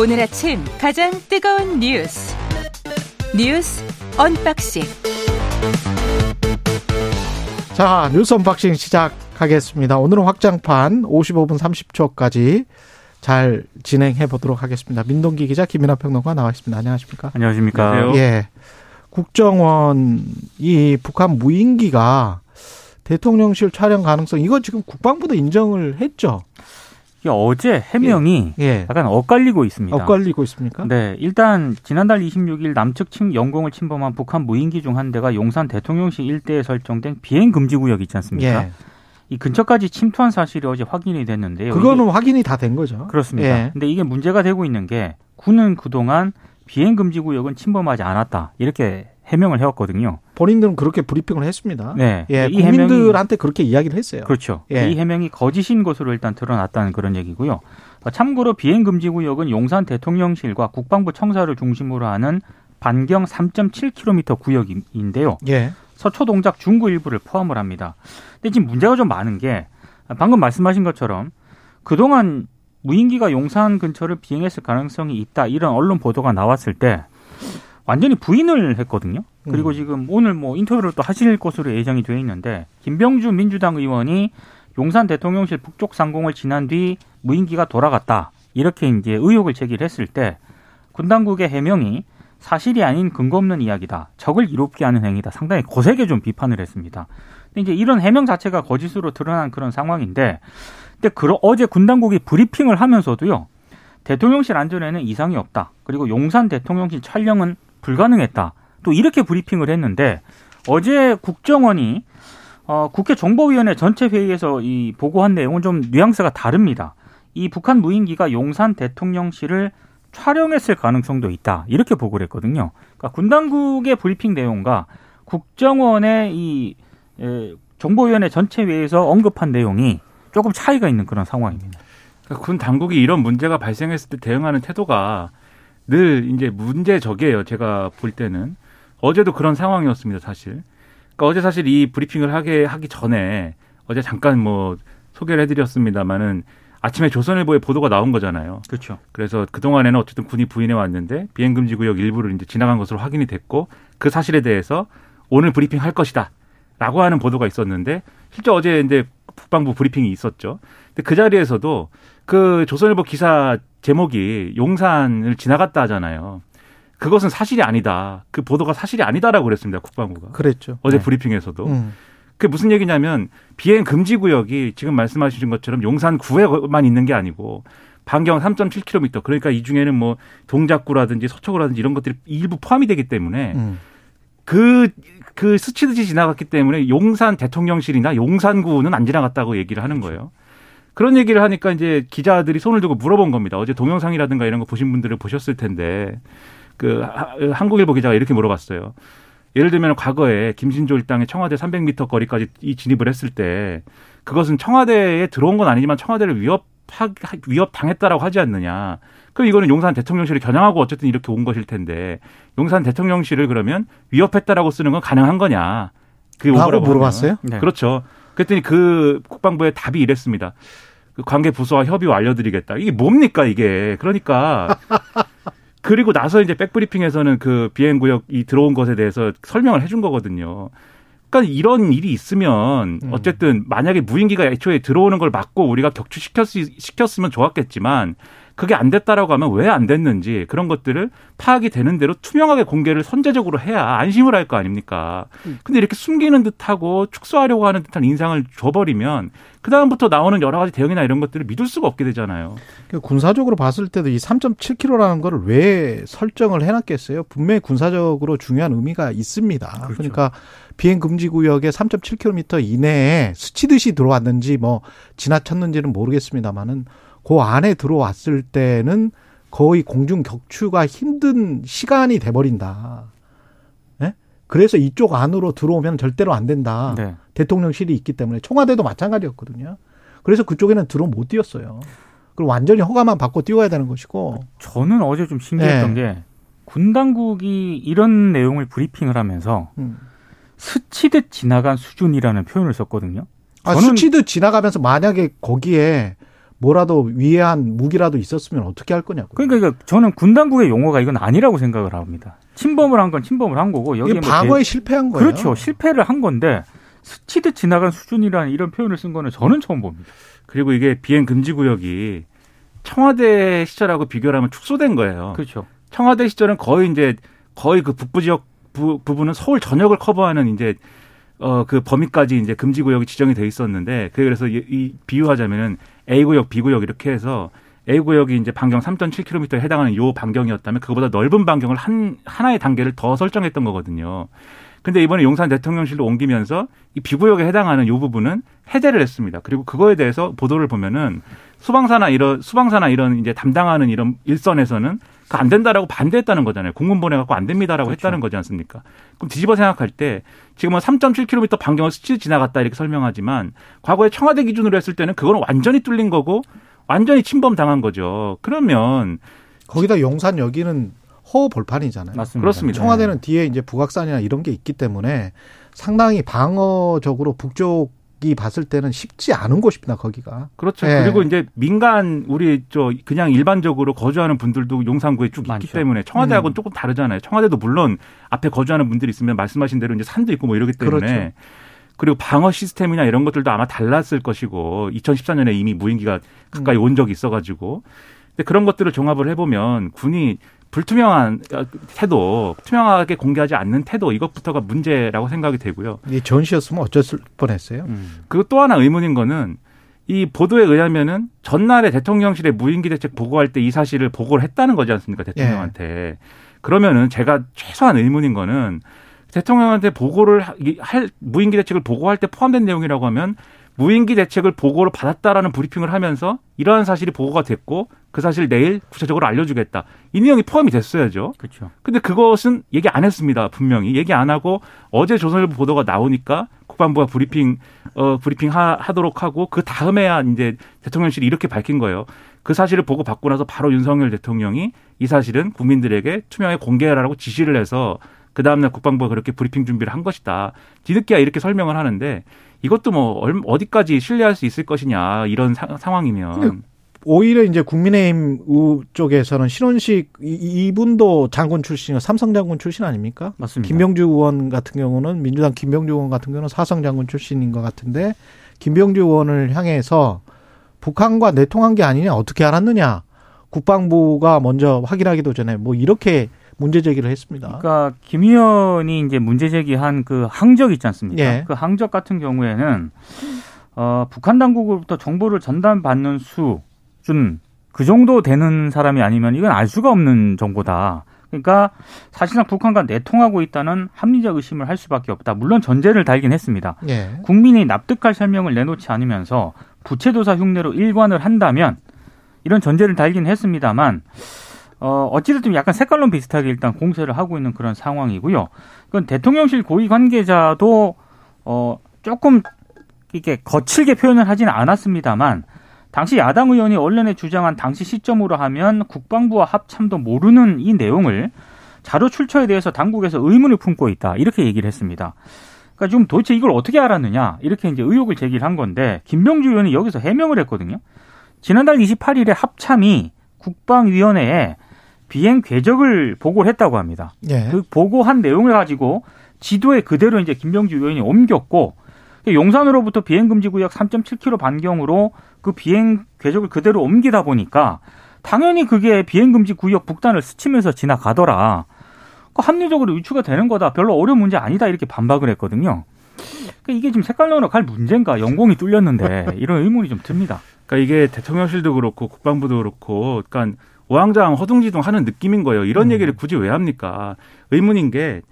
오늘 아침 가장 뜨거운 뉴스 뉴스 언박싱 자 뉴스 언박싱 시작하겠습니다. 오늘은 확장판 55분 30초까지 잘 진행해 보도록 하겠습니다. 민동기 기자 김민아 평론가 나와 있습니다. 안녕하십니까? 안녕하십니까? 안녕하세요. 예. 국정원이 북한 무인기가 대통령실 촬영 가능성 이거 지금 국방부도 인정을 했죠. 이게 어제 해명이 예. 약간 엇갈리고 있습니다. 엇갈리고 있습니까? 네, 일단 지난달 26일 남측 침 영공을 침범한 북한 무인기 중 한 대가 용산 대통령실 일대에 설정된 비행 금지 구역 있지 않습니까? 예. 이 근처까지 침투한 사실이 어제 확인이 됐는데요. 그거는 확인이 다 된 거죠. 그렇습니다. 예. 근데 이게 문제가 되고 있는 게 군은 그동안 비행 금지 구역은 침범하지 않았다. 이렇게 해명을 해왔거든요. 본인들은 그렇게 브리핑을 했습니다. 네. 예, 이 해명이 국민들한테 그렇게 이야기를 했어요. 그렇죠. 예. 이 해명이 거짓인 것으로 일단 드러났다는 그런 얘기고요. 어, 참고로 비행 금지 구역은 용산 대통령실과 국방부 청사를 중심으로 하는 반경 3.7km 구역인데요. 예. 서초 동작 중구 일부를 포함을 합니다. 근데 지금 문제가 좀 많은 게 방금 말씀하신 것처럼 그동안 무인기가 용산 근처를 비행했을 가능성이 있다 이런 언론 보도가 나왔을 때 완전히 부인을 했거든요. 그리고 음. 지금 오늘 뭐 인터뷰를 또 하실 것으로 예정이 돼 있는데 김병주 민주당 의원이 용산 대통령실 북쪽 상공을 지난 뒤 무인기가 돌아갔다 이렇게 이제 의혹을 제기를 했을 때 군 당국의 해명이 사실이 아닌 근거 없는 이야기다. 적을 이롭게 하는 행위다. 상당히 거세게 좀 비판을 했습니다. 근데 이제 이런 해명 자체가 거짓으로 드러난 그런 상황인데, 근데 그 어제 군 당국이 브리핑을 하면서도요. 대통령실 안전에는 이상이 없다. 그리고 용산 대통령실 촬영은 불가능했다. 또 이렇게 브리핑을 했는데 어제 국정원이 어, 국회 정보위원회 전체 회의에서 이 보고한 내용은 좀 뉘앙스가 다릅니다. 이 북한 무인기가 용산 대통령실을 촬영했을 가능성도 있다. 이렇게 보고를 했거든요. 그러니까 군 당국의 브리핑 내용과 국정원의 이 에, 정보위원회 전체 회의에서 언급한 내용이 조금 차이가 있는 그런 상황입니다. 그러니까 군 당국이 이런 문제가 발생했을 때 대응하는 태도가 늘 이제 문제적이에요. 제가 볼 때는 어제도 그런 상황이었습니다. 사실. 그러니까 어제 사실 이 브리핑을 하게 하기 전에 어제 잠깐 뭐 소개를 해드렸습니다만은 아침에 조선일보에 보도가 나온 거잖아요. 그렇죠. 그래서 그 동안에는 어쨌든 군이 부인해 왔는데 비행 금지 구역 일부를 이제 지나간 것으로 확인이 됐고 그 사실에 대해서 오늘 브리핑 할 것이다라고 하는 보도가 있었는데 실제 어제 이제 국방부 브리핑이 있었죠. 근데 그 자리에서도 그 조선일보 기사 제목이 용산을 지나갔다 하잖아요. 그것은 사실이 아니다. 그 보도가 사실이 아니다라고 그랬습니다. 국방부가. 그랬죠. 어제 네. 브리핑에서도. 음. 그게 무슨 얘기냐면 비행 금지 구역이 지금 말씀하신 것처럼 용산 구에만 있는 게 아니고 반경 3.7km 그러니까 이 중에는 뭐 동작구라든지 서초구라든지 이런 것들이 일부 포함이 되기 때문에 음. 그, 그 스치듯이 지나갔기 때문에 용산 대통령실이나 용산구는 안 지나갔다고 얘기를 하는 거예요. 그런 얘기를 하니까 이제 기자들이 손을 들고 물어본 겁니다. 어제 동영상이라든가 이런 거 보신 분들을 보셨을 텐데 그 하- 한국일보 기자가 이렇게 물어봤어요. 예를 들면 과거에 김신조 일당의 청와대 300m 거리까지 이 진입을 했을 때 그것은 청와대에 들어온 건 아니지만 청와대를 위협 위협 당했다라고 하지 않느냐. 그럼 이거는 용산 대통령실을 겨냥하고 어쨌든 이렇게 온 것일 텐데 용산 대통령실을 그러면 위협했다라고 쓰는 건 가능한 거냐. 그게 라고 오보라고 물어봤어요? 네. 그렇죠. 그랬더니 그 국방부의 답이 이랬습니다. 그 관계 부서와 협의 후 알려드리겠다. 이게 뭡니까 이게? 그러니까 그리고 나서 이제 백브리핑에서는 그 비행 구역이 들어온 것에 대해서 설명을 해준 거거든요. 그러니까 이런 일이 있으면 음. 어쨌든 만약에 무인기가 애초에 들어오는 걸 막고 우리가 격추시켰, 시켰으면 좋았겠지만 그게 안 됐다라고 하면 왜 안 됐는지 그런 것들을 파악이 되는 대로 투명하게 공개를 선제적으로 해야 안심을 할 거 아닙니까? 근데 이렇게 숨기는 듯하고 축소하려고 하는 듯한 인상을 줘버리면 그다음부터 나오는 여러 가지 대응이나 이런 것들을 믿을 수가 없게 되잖아요. 그 군사적으로 봤을 때도 이 3.7km라는 거를 왜 설정을 해놨겠어요? 분명히 군사적으로 중요한 의미가 있습니다. 그렇죠. 그러니까 비행 금지 구역에 3.7km 이내에 스치듯이 들어왔는지 뭐 지나쳤는지는 모르겠습니다만은 그 안에 들어왔을 때는 거의 공중 격추가 힘든 시간이 돼버린다. 예? 그래서 이쪽 안으로 들어오면 절대로 안 된다. 네. 대통령실이 있기 때문에 청와대도 마찬가지였거든요. 그래서 그쪽에는 들어 못 뛰었어요. 그리고 완전히 허가만 받고 뛰어야 되는 것이고. 저는 어제 좀 신기했던 네. 게군 당국이 이런 내용을 브리핑을 하면서 음. 스치듯 지나간 수준이라는 표현을 썼거든요. 아, 수치듯 지나가면서 만약에 거기에 뭐라도 위해한 무기라도 있었으면 어떻게 할 거냐고. 그러니까 저는 군 당국의 용어가 이건 아니라고 생각을 합니다. 침범을 한 건 침범을 한 거고 여기 뭐 방어에 대... 실패한 거예요. 그렇죠. 실패를 한 건데 스치듯 지나간 수준이라는 이런 표현을 쓴 거는 저는 처음 봅니다. 그리고 이게 비행 금지 구역이 청와대 시절하고 비교를 하면 축소된 거예요. 그렇죠. 청와대 시절은 거의 이제 거의 그 북부 지역 부, 부분은 서울 전역을 커버하는 이제 어 그 범위까지 이제 금지 구역이 지정이 돼 있었는데 그래서 이, 이 비유하자면은 A 구역, B 구역 이렇게 해서 A 구역이 이제 반경 3.7km에 해당하는 요 반경이었다면 그보다 넓은 반경을 한 하나의 단계를 더 설정했던 거거든요. 근데 이번에 용산 대통령실로 옮기면서 이 비구역에 해당하는 요 부분은 해제를 했습니다. 그리고 그거에 대해서 보도를 보면은 수방사나 이런 수방사나 이런 이제 담당하는 이런 일선에서는 그 안 된다라고 반대했다는 거잖아요. 공문 보내갖고 안 됩니다라고 그렇죠. 했다는 거지 않습니까? 그럼 뒤집어 생각할 때 지금은 3.7km 반경을 스치 지나갔다 이렇게 설명하지만 과거에 청와대 기준으로 했을 때는 그거는 완전히 뚫린 거고 완전히 침범 당한 거죠. 그러면 거기다 용산 여기는 허 볼판이잖아요. 맞습니다. 그렇습니다. 청와대는 뒤에 이제 북악산이나 이런 게 있기 때문에 상당히 방어적으로 북쪽 이 봤을 때는 쉽지 않은 곳입니다 거기가. 그렇죠. 네. 그리고 이제 민간 우리 저 그냥 일반적으로 거주하는 분들도 용산구에 쭉 많죠. 있기 때문에 청와대하고는 음. 조금 다르잖아요. 청와대도 물론 앞에 거주하는 분들이 있으면 말씀하신 대로 이제 산도 있고 뭐 이러기 때문에 그렇죠. 그리고 방어 시스템이나 이런 것들도 아마 달랐을 것이고 2014년에 이미 무인기가 가까이 음. 온 적이 있어가지고 근데 그런 것들을 종합을 해보면 군이 불투명한 태도, 투명하게 공개하지 않는 태도 이것부터가 문제라고 생각이 되고요. 이 전시였으면 어쩔 뻔했어요. 음. 그리고 또 하나 의문인 거는 이 보도에 의하면은 전날에 대통령실에 무인기 대책 보고할 때 이 사실을 보고를 했다는 거지 않습니까 대통령한테. 예. 그러면은 제가 최소한 의문인 거는 대통령한테 보고를 할 무인기 대책을 보고할 때 포함된 내용이라고 하면 무인기 대책을 보고를 받았다라는 브리핑을 하면서 이러한 사실이 보고가 됐고 그 사실 내일 구체적으로 알려주겠다. 이 내용이 포함이 됐어야죠. 그렇죠. 근데 그것은 얘기 안 했습니다. 분명히 얘기 안 하고 어제 조선일보 보도가 나오니까 국방부가 브리핑 어 브리핑 하, 하도록 하고 그 다음에야 이제 대통령실이 이렇게 밝힌 거예요. 그 사실을 보고 받고 나서 바로 윤석열 대통령이 이 사실은 국민들에게 투명하게 공개하라고 지시를 해서 그 다음날 국방부가 그렇게 브리핑 준비를 한 것이다. 뒤늦게야 이렇게 설명을 하는데 이것도 뭐 어디까지 신뢰할 수 있을 것이냐 이런 사, 상황이면 오히려 이제 국민의힘 쪽에서는 신원식 이분도 장군 출신이요 삼성 장군 출신 아닙니까? 맞습니다. 김병주 의원 같은 경우는 민주당 김병주 의원 같은 경우는 사성 장군 출신인 것 같은데 김병주 의원을 향해서 북한과 내통한 게 아니냐 어떻게 알았느냐 국방부가 먼저 확인하기도 전에 뭐 이렇게 문제 제기를 했습니다. 그러니까 김 의원이 이제 문제 제기한 그 항적 있지 않습니까? 예. 그 항적 같은 경우에는 어, 북한 당국으로부터 정보를 전달받는 수준 그 정도 되는 사람이 아니면 이건 알 수가 없는 정보다. 그러니까 사실상 북한과 내통하고 있다는 합리적 의심을 할 수밖에 없다. 물론 전제를 달긴 했습니다. 예. 국민이 납득할 설명을 내놓지 않으면서 부채도사 흉내로 일관을 한다면 이런 전제를 달긴 했습니다만 어, 어찌됐든 약간 색깔론 비슷하게 일단 공세를 하고 있는 그런 상황이고요. 그건 대통령실 고위 관계자도 어, 조금 이렇게 거칠게 표현을 하지는 않았습니다만 당시 야당 의원이 언론에 주장한 당시 시점으로 하면 국방부와 합참도 모르는 이 내용을 자료 출처에 대해서 당국에서 의문을 품고 있다. 이렇게 얘기를 했습니다. 그러니까 지금 도대체 이걸 어떻게 알았느냐 이렇게 이제 의혹을 제기를 한 건데 김병주 의원이 여기서 해명을 했거든요. 지난달 28일에 합참이 국방위원회에 비행 궤적을 보고를 했다고 합니다. 예. 그 보고한 내용을 가지고 지도에 그대로 이제 김병주 의원이 옮겼고 용산으로부터 비행 금지 구역 3.7km 반경으로 그 비행 궤적을 그대로 옮기다 보니까 당연히 그게 비행 금지 구역 북단을 스치면서 지나가더라. 그 합리적으로 유추가 되는 거다. 별로 어려운 문제 아니다. 이렇게 반박을 했거든요. 그러니까 이게 지금 색깔론으로 갈 문제인가? 연공이 뚫렸는데 이런 의문이 좀 듭니다. 그러니까 이게 대통령실도 그렇고 국방부도 그렇고, 그러니까 오왕장 허둥지둥 하는 느낌인 거예요. 이런 음. 얘기를 굳이 왜 합니까? 의문인 게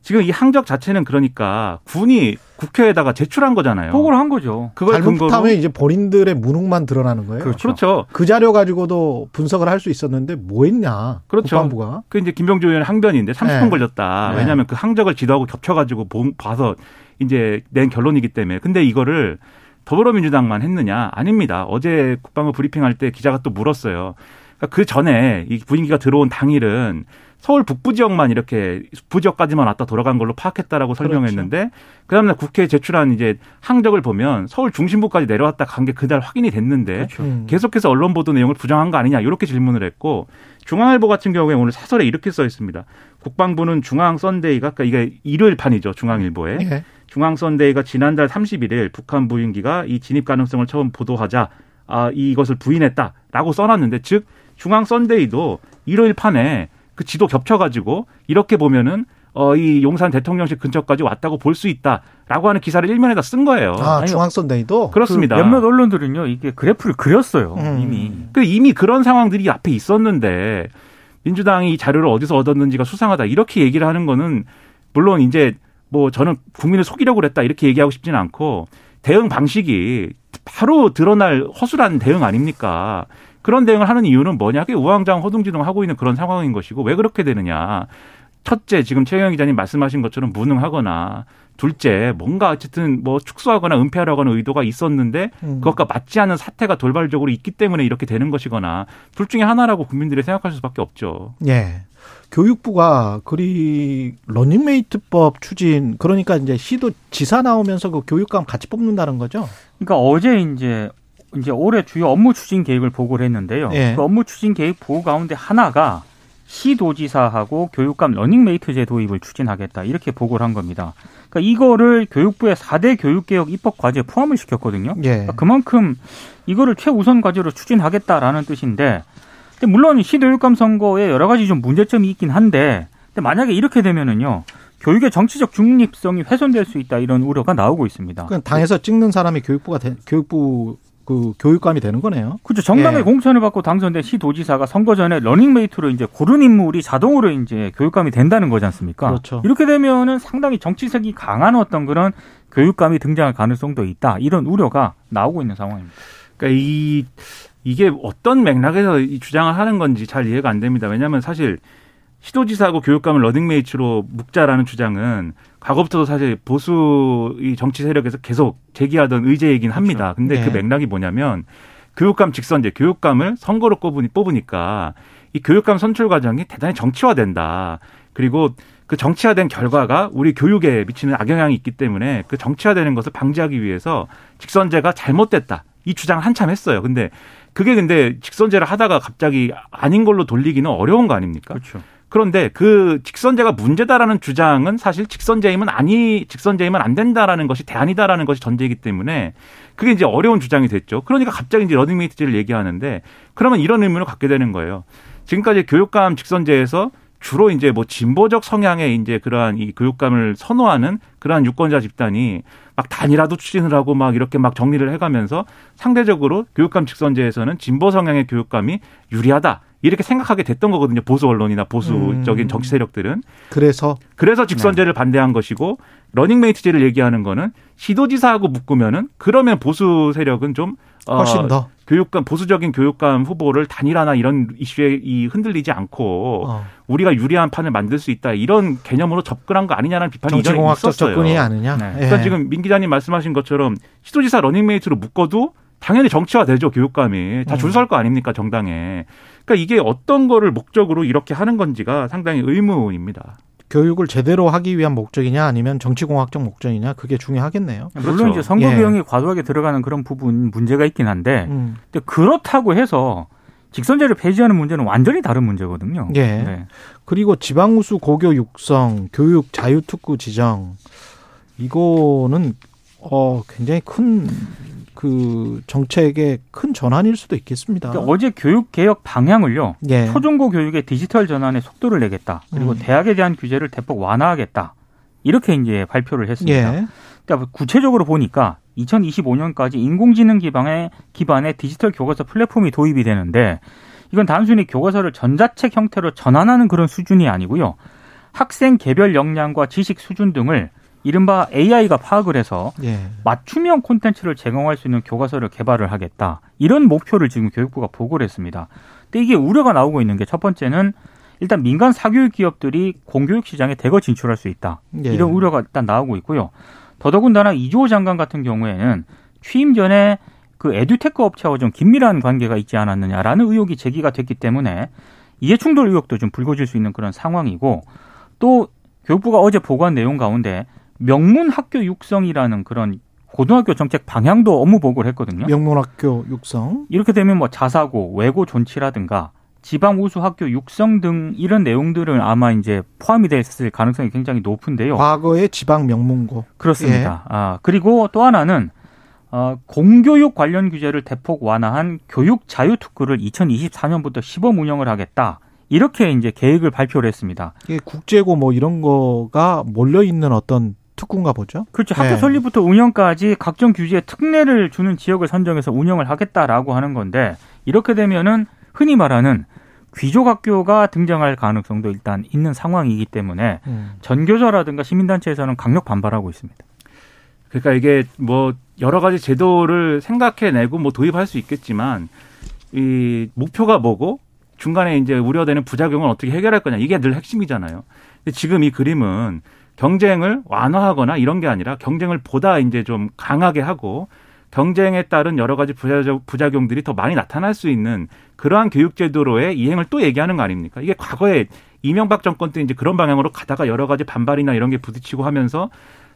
지금 이 항적 자체는 그러니까 군이 국회에다가 제출한 거잖아요. 보고를 한 거죠. 그걸 잘못하면 이제 본인들의 무능만 드러나는 거예요. 그렇죠. 그렇죠. 그 자료 가지고도 분석을 할 수 있었는데 뭐 했냐? 그렇죠. 국방부가. 그 이제 김병주 의원 항변인데 30분 네. 걸렸다. 네. 왜냐하면 그 항적을 지도하고 겹쳐가지고 봐서 이제 낸 결론이기 때문에. 근데 이거를 더불어민주당만 했느냐? 아닙니다. 어제 국방부 브리핑할 때 기자가 또 물었어요. 그러니까 그 전에 이 분위기가 들어온 당일은 서울 북부 지역만 이렇게 북부 지역까지만 왔다 돌아간 걸로 파악했다라고 설명했는데 그렇죠. 그다음날 국회에 제출한 이제 항적을 보면 서울 중심부까지 내려왔다 간 게 그날 확인이 됐는데 그렇죠. 음. 계속해서 언론 보도 내용을 부정한 거 아니냐 이렇게 질문을 했고 중앙일보 같은 경우에 오늘 사설에 이렇게 써 있습니다. 국방부는 중앙 썬데이가 그러니까 이게 일요일 판이죠 중앙일보에 네. 중앙 썬데이가 지난달 31일 북한 무인기가 이 진입 가능성을 처음 보도하자 아, 이것을 부인했다라고 써놨는데 즉 중앙 썬데이도 일요일 판에 그 지도 겹쳐가지고 이렇게 보면은 어, 이 용산 대통령실 근처까지 왔다고 볼 수 있다라고 하는 기사를 일면에다 쓴 거예요. 아, 중앙 썬데이도? 그렇습니다. 그 몇몇 언론들은요, 이게 그래프를 그렸어요, 음. 이미. 그 이미 그런 상황들이 앞에 있었는데 민주당이 이 자료를 어디서 얻었는지가 수상하다 이렇게 얘기를 하는 거는 물론 이제 뭐 저는 국민을 속이려고 그랬다 이렇게 얘기하고 싶지는 않고 대응 방식이 바로 드러날 허술한 대응 아닙니까? 그런 대응을 하는 이유는 뭐냐? 그게 우왕좌왕 허둥지둥 하고 있는 그런 상황인 것이고 왜 그렇게 되느냐? 첫째, 지금 최영 기자님 말씀하신 것처럼 무능하거나 둘째, 뭔가 어쨌든 뭐 축소하거나 은폐하려고 하는 의도가 있었는데 음. 그것과 맞지 않은 사태가 돌발적으로 있기 때문에 이렇게 되는 것이거나 둘 중에 하나라고 국민들이 생각할 수밖에 없죠. 예. 교육부가 그리 러닝메이트법 추진 그러니까 이제 시도 지사 나오면서 그 교육감 같이 뽑는다는 거죠. 그러니까 어제 이제 이제 올해 주요 업무 추진 계획을 보고를 했는데요. 예. 그 업무 추진 계획 보고 가운데 하나가 시도지사하고 교육감 러닝메이트제 도입을 추진하겠다 이렇게 보고를 한 겁니다. 그러니까 이거를 교육부의 4대 교육개혁 입법 과제에 포함을 시켰거든요. 예. 그러니까 그만큼 이거를 최우선 과제로 추진하겠다라는 뜻인데 물론 시도교육감 선거에 여러 가지 좀 문제점이 있긴 한데 근데 만약에 이렇게 되면은요. 교육의 정치적 중립성이 훼손될 수 있다 이런 우려가 나오고 있습니다. 그냥 당에서 찍는 사람이 교육부가 되, 교육부 그 교육감이 되는 거네요. 그렇죠. 정당의 예. 공천을 받고 당선된 시도지사가 선거 전에 러닝메이트로 이제 고른 인물이 자동으로 이제 교육감이 된다는 거지 않습니까? 그렇죠. 이렇게 되면은 상당히 정치색이 강한 어떤 그런 교육감이 등장할 가능성도 있다. 이런 우려가 나오고 있는 상황입니다. 그러니까 이 이게 어떤 맥락에서 이 주장을 하는 건지 잘 이해가 안 됩니다. 왜냐하면 사실 시도지사하고 교육감을 러닝메이트로 묶자라는 주장은 과거부터도 사실 보수 이 정치 세력에서 계속 제기하던 의제이긴 합니다. 그렇죠. 근데 그 네. 그 맥락이 뭐냐면 교육감 직선제, 교육감을 선거로 뽑으니, 뽑으니까 이 교육감 선출 과정이 대단히 정치화된다. 그리고 그 정치화된 결과가 우리 교육에 미치는 악영향이 있기 때문에 그 정치화되는 것을 방지하기 위해서 직선제가 잘못됐다. 이 주장을 한참 했어요. 근데 그게 근데 직선제를 하다가 갑자기 아닌 걸로 돌리기는 어려운 거 아닙니까? 그렇죠. 그런데 그 직선제가 문제다라는 주장은 사실 직선제임은 아니 직선제임은 안 된다라는 것이 대안이다라는 것이 전제이기 때문에 그게 이제 어려운 주장이 됐죠. 그러니까 갑자기 이제 러닝메이트제를 얘기하는데 그러면 이런 의문을 갖게 되는 거예요. 지금까지 교육감 직선제에서 주로 이제 뭐 진보적 성향의 이제 그러한 이 교육감을 선호하는 그러한 유권자 집단이 막 단일화도 추진을 하고 막 이렇게 막 정리를 해가면서 상대적으로 교육감 직선제에서는 진보 성향의 교육감이 유리하다. 이렇게 생각하게 됐던 거거든요. 보수 언론이나 보수적인 음. 정치 세력들은. 그래서 그래서 직선제를 네. 반대한 것이고 러닝메이트제를 얘기하는 거는 시도지사하고 묶으면은 그러면 보수 세력은 좀 어, 훨씬 어, 더 교육감 보수적인 교육감 후보를 단일화나 이런 이슈에 이 흔들리지 않고 어. 우리가 유리한 판을 만들 수 있다 이런 개념으로 접근한 거 아니냐는 비판이 정치공학적 접근이 아니냐. 네. 그러니까 예. 지금 민 기자님 말씀하신 것처럼 시도지사 러닝메이트로 묶어도 당연히 정치화 되죠 교육감이 다 줄 설 거 아닙니까 정당에. 그러니까 이게 어떤 거를 목적으로 이렇게 하는 건지가 상당히 의문입니다. 교육을 제대로 하기 위한 목적이냐 아니면 정치공학적 목적이냐 그게 중요하겠네요. 물론 그렇죠. 이제 선거 비용이 예. 과도하게 들어가는 그런 부분 문제가 있긴 한데 음. 근데 그렇다고 해서 직선제를 폐지하는 문제는 완전히 다른 문제거든요. 예. 네. 그리고 지방우수 고교 육성, 교육 자유특구 지정 이거는 어 굉장히 큰 그 정책의 큰 전환일 수도 있겠습니다. 그러니까 어제 교육 개혁 방향을요. 예. 초중고 교육의 디지털 전환에 속도를 내겠다. 그리고 음. 대학에 대한 규제를 대폭 완화하겠다. 이렇게 이제 발표를 했습니다. 예. 그러니까 구체적으로 보니까 2025년까지 인공지능 기반의 기반의 디지털 교과서 플랫폼이 도입이 되는데 이건 단순히 교과서를 전자책 형태로 전환하는 그런 수준이 아니고요. 학생 개별 역량과 지식 수준 등을 이른바 AI가 파악을 해서 예. 맞춤형 콘텐츠를 제공할 수 있는 교과서를 개발을 하겠다. 이런 목표를 지금 교육부가 보고를 했습니다. 근데 이게 우려가 나오고 있는 게 첫 번째는 일단 민간 사교육 기업들이 공교육 시장에 대거 진출할 수 있다. 예. 이런 우려가 일단 나오고 있고요. 더더군다나 이주호 장관 같은 경우에는 취임 전에 그 에듀테크 업체와 좀 긴밀한 관계가 있지 않았느냐라는 의혹이 제기가 됐기 때문에 이해충돌 의혹도 좀 불거질 수 있는 그런 상황이고 또 교육부가 어제 보고한 내용 가운데 명문 학교 육성이라는 그런 고등학교 정책 방향도 업무 보고를 했거든요. 명문 학교 육성. 이렇게 되면 뭐 자사고, 외고 존치라든가 지방 우수 학교 육성 등 이런 내용들은 아마 이제 포함이 됐을 가능성이 굉장히 높은데요. 과거의 지방 명문고. 그렇습니다. 예. 아, 그리고 또 하나는 어, 공교육 관련 규제를 대폭 완화한 교육 자유 특구를 2024년부터 시범 운영을 하겠다. 이렇게 이제 계획을 발표를 했습니다. 이게 국제고 뭐 이런 거가 몰려 있는 어떤 특구인가 보죠. 그렇죠. 학교 네. 설립부터 운영까지 각종 규제에 특례를 주는 지역을 선정해서 운영을 하겠다라고 하는 건데 이렇게 되면은 흔히 말하는 귀족 학교가 등장할 가능성도 일단 있는 상황이기 때문에 음. 전교조라든가 시민단체에서는 강력 반발하고 있습니다. 그러니까 이게 뭐 여러 가지 제도를 생각해내고 뭐 도입할 수 있겠지만 이 목표가 뭐고 중간에 이제 우려되는 부작용을 어떻게 해결할 거냐 이게 늘 핵심이잖아요. 근데 지금 이 그림은 경쟁을 완화하거나 이런 게 아니라 경쟁을 보다 이제 좀 강하게 하고 경쟁에 따른 여러 가지 부작용들이 더 많이 나타날 수 있는 그러한 교육제도로의 이행을 또 얘기하는 거 아닙니까? 이게 과거에 이명박 정권 때 이제 그런 방향으로 가다가 여러 가지 반발이나 이런 게 부딪히고 하면서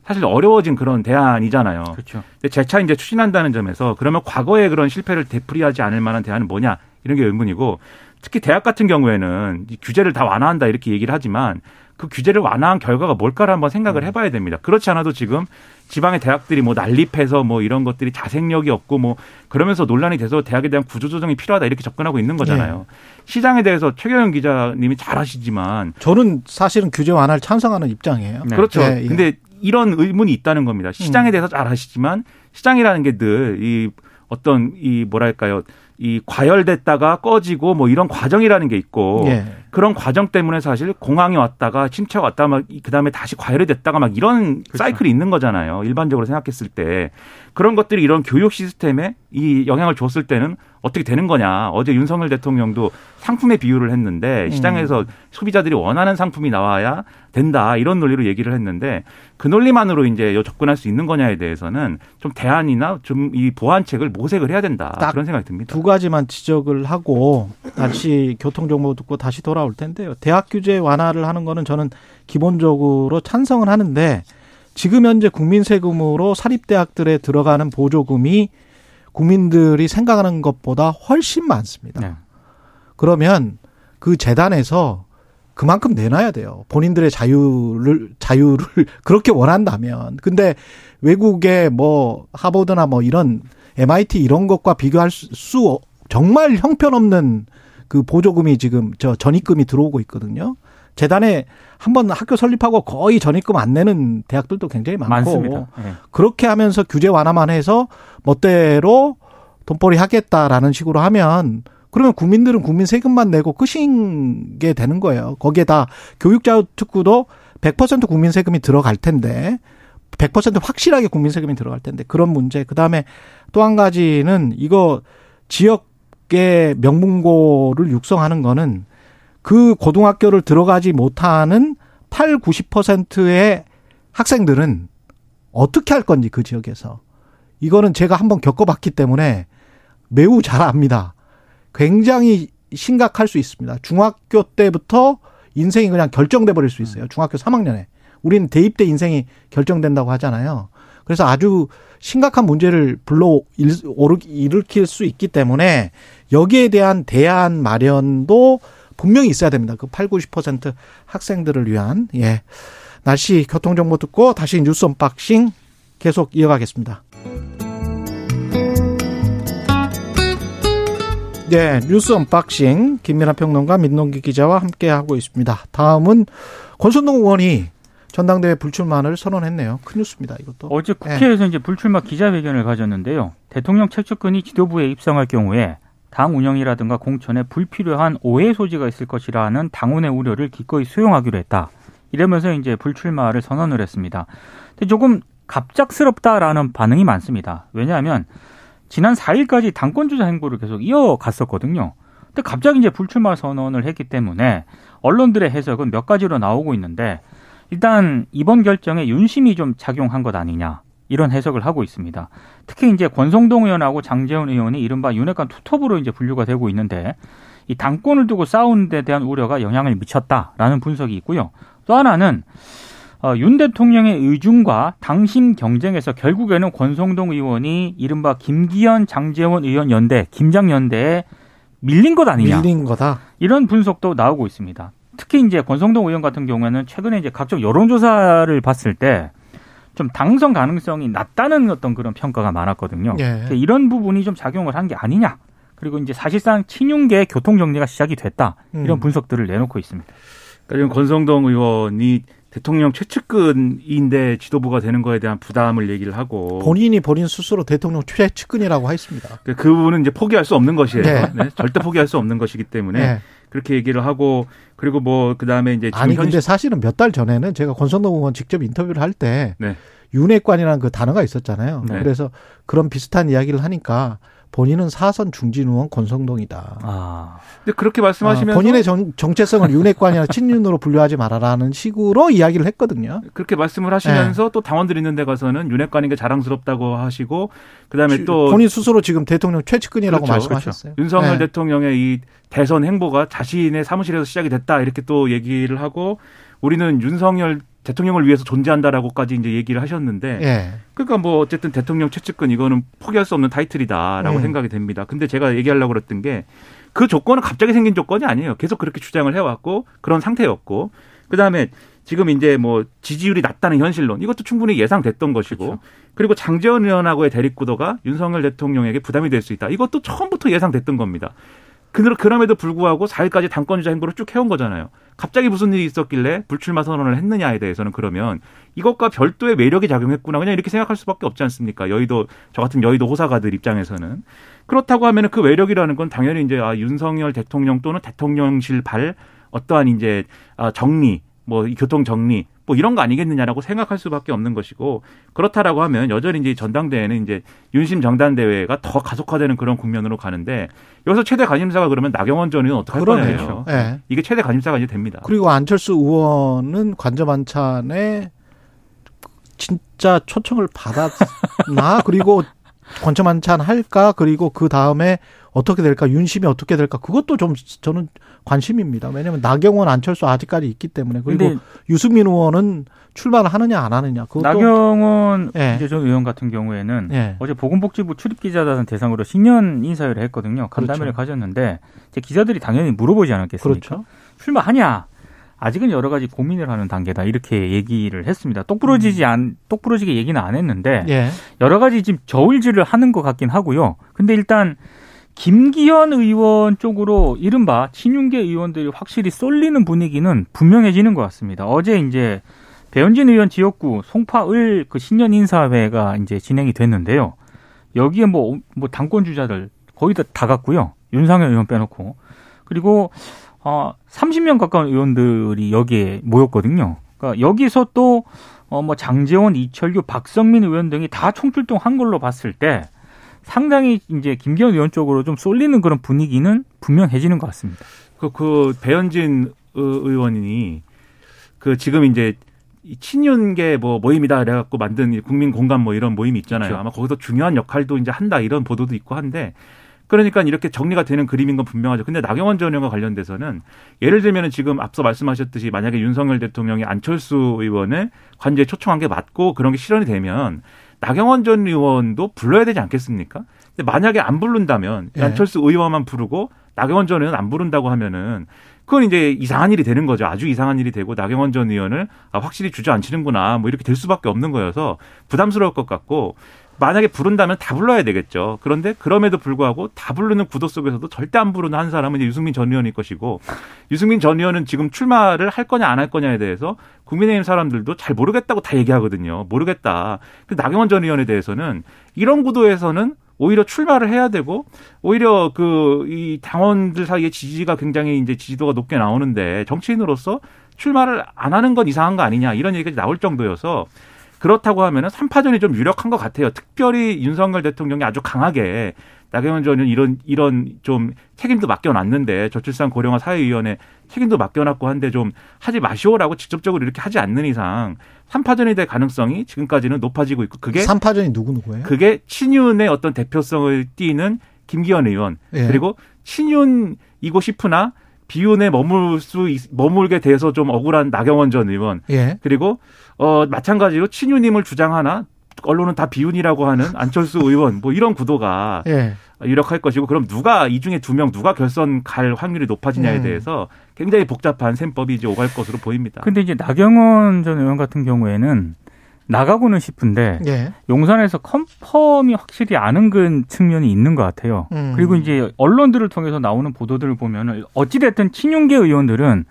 사실 어려워진 그런 대안이잖아요. 그렇죠. 근데 재차 이제 추진한다는 점에서 그러면 과거의 그런 실패를 되풀이하지 않을 만한 대안은 뭐냐 이런 게 의문이고 특히 대학 같은 경우에는 규제를 다 완화한다 이렇게 얘기를 하지만 그 규제를 완화한 결과가 뭘까를 한번 생각을 음. 해봐야 됩니다. 그렇지 않아도 지금 지방의 대학들이 뭐 난립해서 뭐 이런 것들이 자생력이 없고 뭐 그러면서 논란이 돼서 대학에 대한 구조조정이 필요하다 이렇게 접근하고 있는 거잖아요. 네. 시장에 대해서 최경영 기자님이 잘 아시지만 저는 사실은 규제 완화를 찬성하는 입장이에요. 네. 그렇죠. 네, 근데 이런 의문이 있다는 겁니다. 시장에 음. 대해서 잘 아시지만 시장이라는 게 늘이 어떤 이 뭐랄까요 이 과열됐다가 꺼지고 뭐 이런 과정이라는 게 있고 예. 그런 과정 때문에 사실 공항에 왔다가 침체가 왔다 막 그다음에 다시 과열이 됐다가 막 이런 그렇죠. 사이클이 있는 거잖아요. 일반적으로 생각했을 때 그런 것들이 이런 교육 시스템에 이 영향을 줬을 때는 어떻게 되는 거냐. 어제 윤석열 대통령도 상품에 비유를 했는데 음. 시장에서 음. 소비자들이 원하는 상품이 나와야 된다. 이런 논리로 얘기를 했는데 그 논리만으로 이제 접근할 수 있는 거냐에 대해서는 좀 대안이나 좀 이 보완책을 모색을 해야 된다. 그런 생각이 듭니다. 두 가지만 지적을 하고 다시 교통 정보 듣고 다시 돌아올 텐데요. 대학 규제 완화를 하는 거는 저는 기본적으로 찬성을 하는데 지금 현재 국민 세금으로 사립 대학들에 들어가는 보조금이 국민들이 생각하는 것보다 훨씬 많습니다. 네. 그러면 그 재단에서 그만큼 내놔야 돼요. 본인들의 자유를 자유를 그렇게 원한다면. 근데 외국의 뭐 하버드나 뭐 이런 MIT 이런 것과 비교할 수 정말 형편없는 그 보조금이 지금 저 전입금이 들어오고 있거든요. 재단에 한번 학교 설립하고 거의 전입금 안 내는 대학들도 굉장히 많고 많습니다. 네. 그렇게 하면서 규제 완화만 해서 멋대로 돈벌이 하겠다라는 식으로 하면 그러면 국민들은 국민 세금만 내고 끝인 게 되는 거예요. 거기에다 교육자 특구도 100% 국민 세금이 들어갈 텐데 100% 확실하게 국민 세금이 들어갈 텐데 그런 문제. 그다음에 또 한 가지는 이거 지역의 명문고를 육성하는 거는 그 고등학교를 들어가지 못하는 8, 90%의 학생들은 어떻게 할 건지 그 지역에서. 이거는 제가 한번 겪어봤기 때문에 매우 잘 압니다. 굉장히 심각할 수 있습니다. 중학교 때부터 인생이 그냥 결정돼 버릴 수 있어요. 중학교 3학년에. 우리는 대입 때 인생이 결정된다고 하잖아요. 그래서 아주 심각한 문제를 불러 일으킬 수 있기 때문에 여기에 대한 대안 마련도 분명히 있어야 됩니다. 그 8, 90% 학생들을 위한 예. 날씨 교통 정보 듣고 다시 뉴스 언박싱 계속 이어가겠습니다. 네, 뉴스 언박싱 김민아 평론가 민동기 기자와 함께 하고 있습니다. 다음은 권성동 의원이 전당대회 불출마를 선언했네요. 큰 뉴스입니다. 이것도. 어제 국회에서 네. 이제 불출마 기자회견을 가졌는데요. 대통령 최측근이 지도부에 입성할 경우에 당 운영이라든가 공천에 불필요한 오해 소지가 있을 것이라는 당원의 우려를 기꺼이 수용하기로 했다. 이러면서 이제 불출마를 선언을 했습니다. 근데 조금 갑작스럽다라는 반응이 많습니다. 왜냐하면 지난 4일까지 당권 주자 행보를 계속 이어갔었거든요. 근데 갑자기 이제 불출마 선언을 했기 때문에 언론들의 해석은 몇 가지로 나오고 있는데 일단 이번 결정에 윤심이 좀 작용한 것 아니냐. 이런 해석을 하고 있습니다. 특히 이제 권성동 의원하고 장재훈 의원이 이른바 윤핵관 투톱으로 이제 분류가 되고 있는데 이 당권을 두고 싸우는 데 대한 우려가 영향을 미쳤다라는 분석이 있고요. 또 하나는 어, 윤 대통령의 의중과 당심 경쟁에서 결국에는 권성동 의원이 이른바 김기현, 장재원 의원 연대, 김장 연대에 밀린 것 아니냐. 밀린 거다. 이런 분석도 나오고 있습니다. 특히 이제 권성동 의원 같은 경우에는 최근에 이제 각종 여론조사를 봤을 때 좀 당선 가능성이 낮다는 어떤 그런 평가가 많았거든요. 예. 이런 부분이 좀 작용을 한 게 아니냐. 그리고 이제 사실상 친윤계 교통 정리가 시작이 됐다. 이런 음. 분석들을 내놓고 있습니다. 그러니까 지금 권성동 의원이 대통령 최측근인데 지도부가 되는 거에 대한 부담을 얘기를 하고 본인이 본인 스스로 대통령 최측근이라고 했습니다. 그 부분은 이제 포기할 수 없는 것이에요. 네. 네, 절대 포기할 수 없는 것이기 때문에 예. 그렇게 얘기를 하고 그리고 뭐 그다음에 이제 아니 현 근데 사실은 몇 달 전에는 제가 권성동 의원 직접 인터뷰를 할때 네. 윤회관이라는 그 단어가 있었잖아요. 네. 그래서 그런 비슷한 이야기를 하니까 본인은 사선 중진 의원 권성동이다. 아, 근데 그렇게 아, 말씀하시면서 본인의 정, 정체성을 윤회관이나 친윤으로 분류하지 말아라는 식으로 이야기를 했거든요. 그렇게 말씀을 하시면서 또 당원들 있는 데 가서는 윤핵관인 게 자랑스럽다고 하시고 그다음에 또 본인 스스로 지금 대통령 최측근이라고 그렇죠, 말씀하셨어요. 윤석열 네. 대통령의 이 대선 행보가 자신의 사무실에서 시작이 됐다 이렇게 또 얘기를 하고 우리는 윤석열 대통령을 위해서 존재한다라고까지 이제 얘기를 하셨는데 예. 그러니까 뭐 어쨌든 대통령 최측근 이거는 포기할 수 없는 타이틀이다라고 음. 생각이 됩니다. 근데 제가 얘기하려고 그랬던 게 그 조건은 갑자기 생긴 조건이 아니에요. 계속 그렇게 주장을 해왔고 그런 상태였고 그 다음에 지금 이제 뭐 지지율이 낮다는 현실론 이것도 충분히 예상됐던 것이고 그리고 장재원 의원하고의 대립구도가 윤석열 대통령에게 부담이 될 수 있다. 이것도 처음부터 예상됐던 겁니다. 그- 그럼에도 불구하고 4일까지 당권주자 행보를 쭉 해온 거잖아요. 갑자기 무슨 일이 있었길래 불출마 선언을 했느냐에 대해서는 그러면 이것과 별도의 매력이 작용했구나 그냥 이렇게 생각할 수밖에 없지 않습니까? 여의도 저 같은 여의도 호사가들 입장에서는 그렇다고 하면은 그 매력이라는 건 당연히 이제 아 윤석열 대통령 또는 대통령실 발 어떠한 이제 아 정리 뭐이 교통 정리 뭐 이런 거 아니겠느냐라고 생각할 수밖에 없는 것이고 그렇다라고 하면 여전히 이제 전당대회는 이제 윤심 정당 대회가 더 가속화되는 그런 국면으로 가는데 여기서 최대 관심사가 그러면 나경원 전 의원 어떻게 할 거냐예요. 그러네요. 예. 이게 최대 관심사가 이제 됩니다. 그리고 안철수 의원은 관저 반찬에 진짜 초청을 받았나? 그리고 관저 반찬 할까? 그리고 그 다음에 어떻게 될까? 윤심이 어떻게 될까? 그것도 좀 저는 관심입니다. 왜냐하면 나경원, 안철수 아직까지 있기 때문에 그리고 유승민 의원은 출마를 하느냐 안 하느냐. 그것도 나경원 예. 이제 전 의원 같은 경우에는 예. 어제 보건복지부 출입기자단 대상으로 신년 인사회를 했거든요. 간담회를 그렇죠. 가졌는데 이제 기자들이 당연히 물어보지 않았겠습니까? 그렇죠. 출마하냐? 아직은 여러 가지 고민을 하는 단계다 이렇게 얘기를 했습니다. 똑부러지지 안 똑부러지게 얘기는 안 했는데 예. 여러 가지 지금 저울질을 하는 것 같긴 하고요. 근데 일단 김기현 의원 쪽으로 이른바 친윤계 의원들이 확실히 쏠리는 분위기는 분명해지는 것 같습니다. 어제 이제 배현진 의원 지역구 송파을 그 신년 인사회가 이제 진행이 됐는데요. 여기에 뭐, 뭐 당권 주자들 거의 다, 다 갔고요. 윤상현 의원 빼놓고. 그리고, 어, 30명 가까운 의원들이 여기에 모였거든요. 그러니까 여기서 또, 어, 뭐 장재원, 이철규, 박성민 의원 등이 다 총출동한 걸로 봤을 때 상당히 이제 김기현 의원 쪽으로 좀 쏠리는 그런 분위기는 분명해지는 것 같습니다. 그, 그 배현진 의- 의원이 그 지금 이제 이 친윤계 뭐 모임이다 그래갖고 만든 이 국민 공감 뭐 이런 모임이 있잖아요. 그렇죠. 아마 거기서 중요한 역할도 이제 한다 이런 보도도 있고 한데 그러니까 이렇게 정리가 되는 그림인 건 분명하죠. 근데 나경원 전 의원과 관련돼서는 예를 들면은 지금 앞서 말씀하셨듯이 만약에 윤석열 대통령이 안철수 의원을 관제에 초청한 게 맞고 그런 게 실현이 되면 나경원 전 의원도 불러야 되지 않겠습니까? 근데 만약에 안 부른다면 예. 안철수 의원만 부르고 나경원 전 의원 안 부른다고 하면은 그건 이제 이상한 일이 되는 거죠. 아주 이상한 일이 되고 나경원 전 의원을 아, 확실히 주저앉히는구나 뭐 이렇게 될 수밖에 없는 거여서 부담스러울 것 같고 만약에 부른다면 다 불러야 되겠죠. 그런데 그럼에도 불구하고 다 부르는 구도 속에서도 절대 안 부르는 한 사람은 이제 유승민 전 의원일 것이고 유승민 전 의원은 지금 출마를 할 거냐 안 할 거냐에 대해서 국민의힘 사람들도 잘 모르겠다고 다 얘기하거든요. 모르겠다. 근데 나경원 전 의원에 대해서는 이런 구도에서는 오히려 출마를 해야 되고 오히려 그 이 당원들 사이에 지지가 굉장히 이제 지지도가 높게 나오는데 정치인으로서 출마를 안 하는 건 이상한 거 아니냐 이런 얘기가 나올 정도여서 그렇다고 하면은 3파전이 좀 유력한 것 같아요. 특별히 윤석열 대통령이 아주 강하게 나경원 전 의원 이런 이런 좀 책임도 맡겨놨는데 저출산 고령화 사회위원회 책임도 맡겨놨고 한데 좀 하지 마시오라고 직접적으로 이렇게 하지 않는 이상 3파전이 될 가능성이 지금까지는 높아지고 있고 그게 삼파전이 누구 누구예요? 그게 친윤의 어떤 대표성을 띠는 김기현 의원 예. 그리고 친윤이고 싶으나 비윤에 머물 수 있, 머물게 돼서 좀 억울한 나경원 전 의원 예. 그리고 어 마찬가지로 친윤임을 주장하나 언론은 다 비윤이라고 하는 안철수 의원 뭐 이런 구도가 예. 유력할 것이고 그럼 누가 이 중에 두 명 누가 결선 갈 확률이 높아지냐에 음. 대해서 굉장히 복잡한 셈법이 이제 오갈 것으로 보입니다. 근데 이제 나경원 전 의원 같은 경우에는 나가고는 싶은데 예. 용산에서 confirm이 확실히 안 온 그런 측면이 있는 것 같아요. 음. 그리고 이제 언론들을 통해서 나오는 보도들을 보면은 어찌됐든 친윤계 의원들은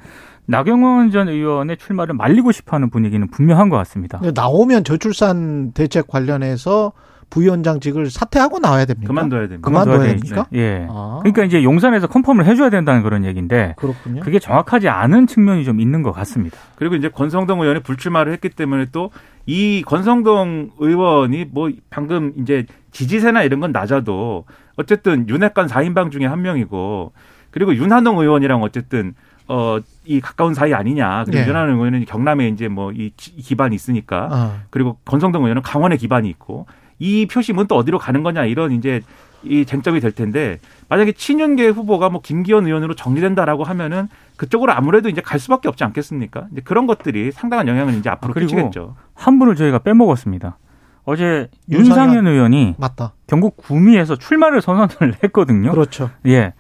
나경원 전 의원의 출마를 말리고 싶어하는 분위기는 분명한 것 같습니다. 나오면 저출산 대책 관련해서 부위원장직을 사퇴하고 나와야 됩니까? 그만둬야 됩니다. 그만둬야 됩니까? 예. 아, 그러니까 이제 용산에서 컨펌을 해줘야 된다는 그런 얘기인데 그렇군요. 그게 정확하지 않은 측면이 좀 있는 것 같습니다. 그리고 이제 권성동 의원이 불출마를 했기 때문에 또 이 권성동 의원이 뭐 방금 이제 지지세나 이런 건 낮아도 어쨌든 윤핵관 4인방 중에 한 명이고 그리고 윤한홍 의원이랑 어쨌든 어 이 가까운 사이 아니냐. 그리고 예. 윤한홍 의원은 경남에 이제 뭐 이 기반이 있으니까 아, 그리고 권성동 의원은 강원에 기반이 있고 이 표심은 또 어디로 가는 거냐 이런 이제 이 쟁점이 될 텐데 만약에 친윤계 후보가 뭐 김기현 의원으로 정리된다라고 하면은 그쪽으로 아무래도 이제 갈 수밖에 없지 않겠습니까? 이제 그런 것들이 상당한 영향을 이제 앞으로 아, 그리고 끼치겠죠. 한 분을 저희가 빼먹었습니다. 어제 윤상현. 윤상현 의원이 맞다. 경북 구미에서 출마를 선언을 했거든요. 그렇죠. 예.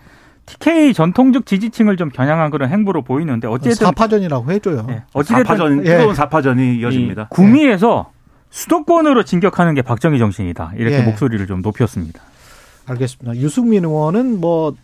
TK 전통적 지지층을 좀 겨냥한 그런 행보로 보이는데 어쨌든 사파전이라고 해줘요. 예, 어찌됐든 사파전 예. 뜨거운 사파전이 이 이어집니다. 구미에서 수도권으로 진격하는 게 박정희 정신이다. 이렇게 예. 목소리를 좀 높였습니다. 알겠습니다. 유승민 의원은 뭐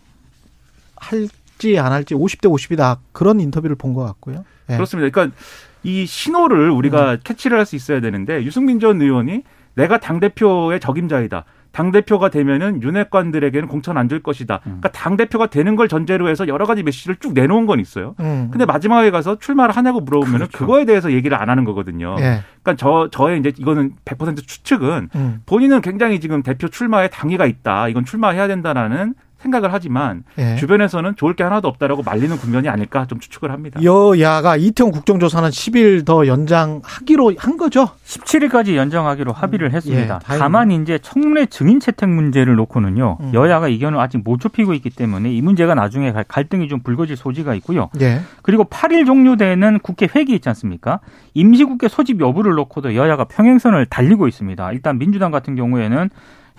할지 안 할지 50대 50이다 그런 인터뷰를 본 것 같고요. 예. 그렇습니다. 그러니까 이 신호를 우리가 음. 캐치를 할 수 있어야 되는데 유승민 전 의원이 내가 당 대표의 적임자이다. 당 대표가 되면은 윤핵관들에게는 공천 안 줄 것이다. 음. 그러니까 당 대표가 되는 걸 전제로 해서 여러 가지 메시지를 쭉 내놓은 건 있어요. 음. 근데 마지막에 가서 출마를 하냐고 물어보면은 그렇죠. 그거에 대해서 얘기를 안 하는 거거든요. 예. 그러니까 저 저의 이제 이거는 100% 추측은 음. 본인은 굉장히 지금 대표 출마에 당위가 있다. 이건 출마해야 된다라는 생각을 하지만 예. 주변에서는 좋을 게 하나도 없다라고 말리는 국면이 아닐까 좀 추측을 합니다. 여야가 이태원 국정조사는 10일 더 연장하기로 한 거죠. 17일까지 연장하기로 합의를 했습니다. 예, 다행이네요. 다만 이제 청문회 증인 채택 문제를 놓고는요. 음. 여야가 이견을 아직 못 좁히고 있기 때문에 이 문제가 나중에 갈- 갈등이 좀 불거질 소지가 있고요. 예. 그리고 8일 종료되는 국회 회기 있지 않습니까? 임시국회 소집 여부를 놓고도 여야가 평행선을 달리고 있습니다. 일단 민주당 같은 경우에는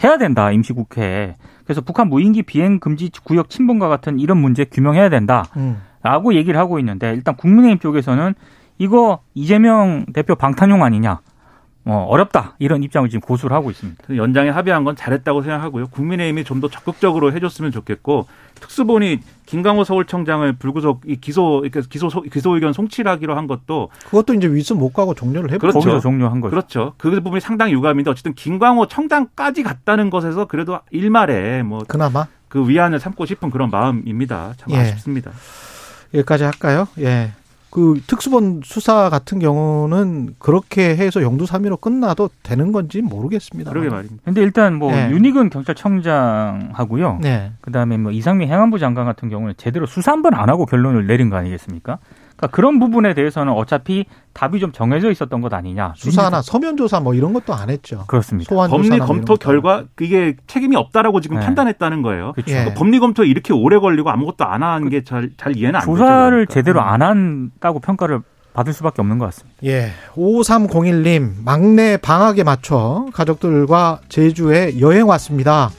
해야 된다 임시국회에. 그래서 북한 무인기 비행 금지 구역 침범과 같은 이런 문제 규명해야 된다라고 음. 얘기를 하고 있는데 일단 국민의힘 쪽에서는 이거 이재명 대표 방탄용 아니냐? 어, 어렵다 이런 입장을 지금 고수를 하고 있습니다. 연장에 합의한 건 잘했다고 생각하고요. 국민의힘이 좀 더 적극적으로 해줬으면 좋겠고 특수본이 김강호 서울청장을 불구속 이 기소 기소 소- 기소 의견 송치하기로 한 것도 그것도 이제 윗선 못 가고 종료를 해버렸죠. 그렇죠. 거기서 종료한 거죠. 그렇죠. 그 부분이 상당히 유감인데 어쨌든 김광호 청장까지 갔다는 것에서 그래도 일말에 뭐그 그나마 위안을 삼고 싶은 그런 마음입니다. 참 예. 아쉽습니다. 여기까지 할까요? 예. 그 특수본 수사 같은 경우는 그렇게 해서 영두삼위로 끝나도 되는 건지 모르겠습니다. 그러게 말입니다. 근데 일단 뭐 네. 윤희근 경찰청장하고요. 네. 그다음에 뭐 이상민 행안부 장관 같은 경우는 제대로 수사 한 번 안 하고 결론을 내린 거 아니겠습니까? 그러니까 그런 부분에 대해서는 어차피 답이 좀 정해져 있었던 것 아니냐. 수사나 서면 조사 뭐 이런 것도 안 했죠. 그렇습니다. 소환 법리 뭐 검토. 결과 이게 책임이 없다라고 지금 네. 판단했다는 거예요. 그렇죠. 예. 그 법리 검토에 이렇게 오래 걸리고 아무것도 안 한게잘잘 이해는 안 되죠. 조사를 그러니까. 제대로 안 한다고 평가를 받을 수밖에 없는 것 같습니다. 예. 5301님, 막내 방학에 맞춰 가족들과 제주에 여행 왔습니다.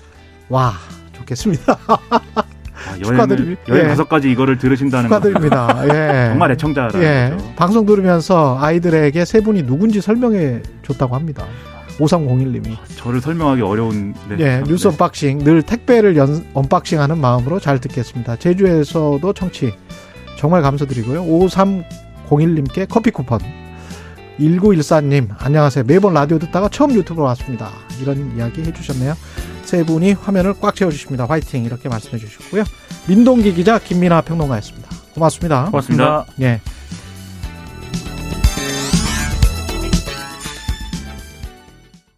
와, 좋겠습니다. 아, 축하드립니다. 여행 예. 다섯 가지 이거를 들으신다는 거 축하드립니다. 예. 정말 애청자라는 예. 거죠. 방송 들으면서 아이들에게 세 분이 누군지 설명해 줬다고 합니다. 5301님이. 저를 설명하기 어려운 네, 예, 참, 뉴스 네. unboxing 늘 택배를 연, unboxing하는 마음으로 잘 듣겠습니다. 제주에서도 청취 정말 감사드리고요. 5301님께 커피 쿠폰. 1914님 안녕하세요. 매번 라디오 듣다가 처음 유튜브로 왔습니다. 이런 이야기 해주셨네요. 세 분이 화면을 꽉 채워주십니다. 화이팅 이렇게 말씀해 주셨고요. 민동기 기자 김민아 평론가였습니다. 고맙습니다. 고맙습니다. 예.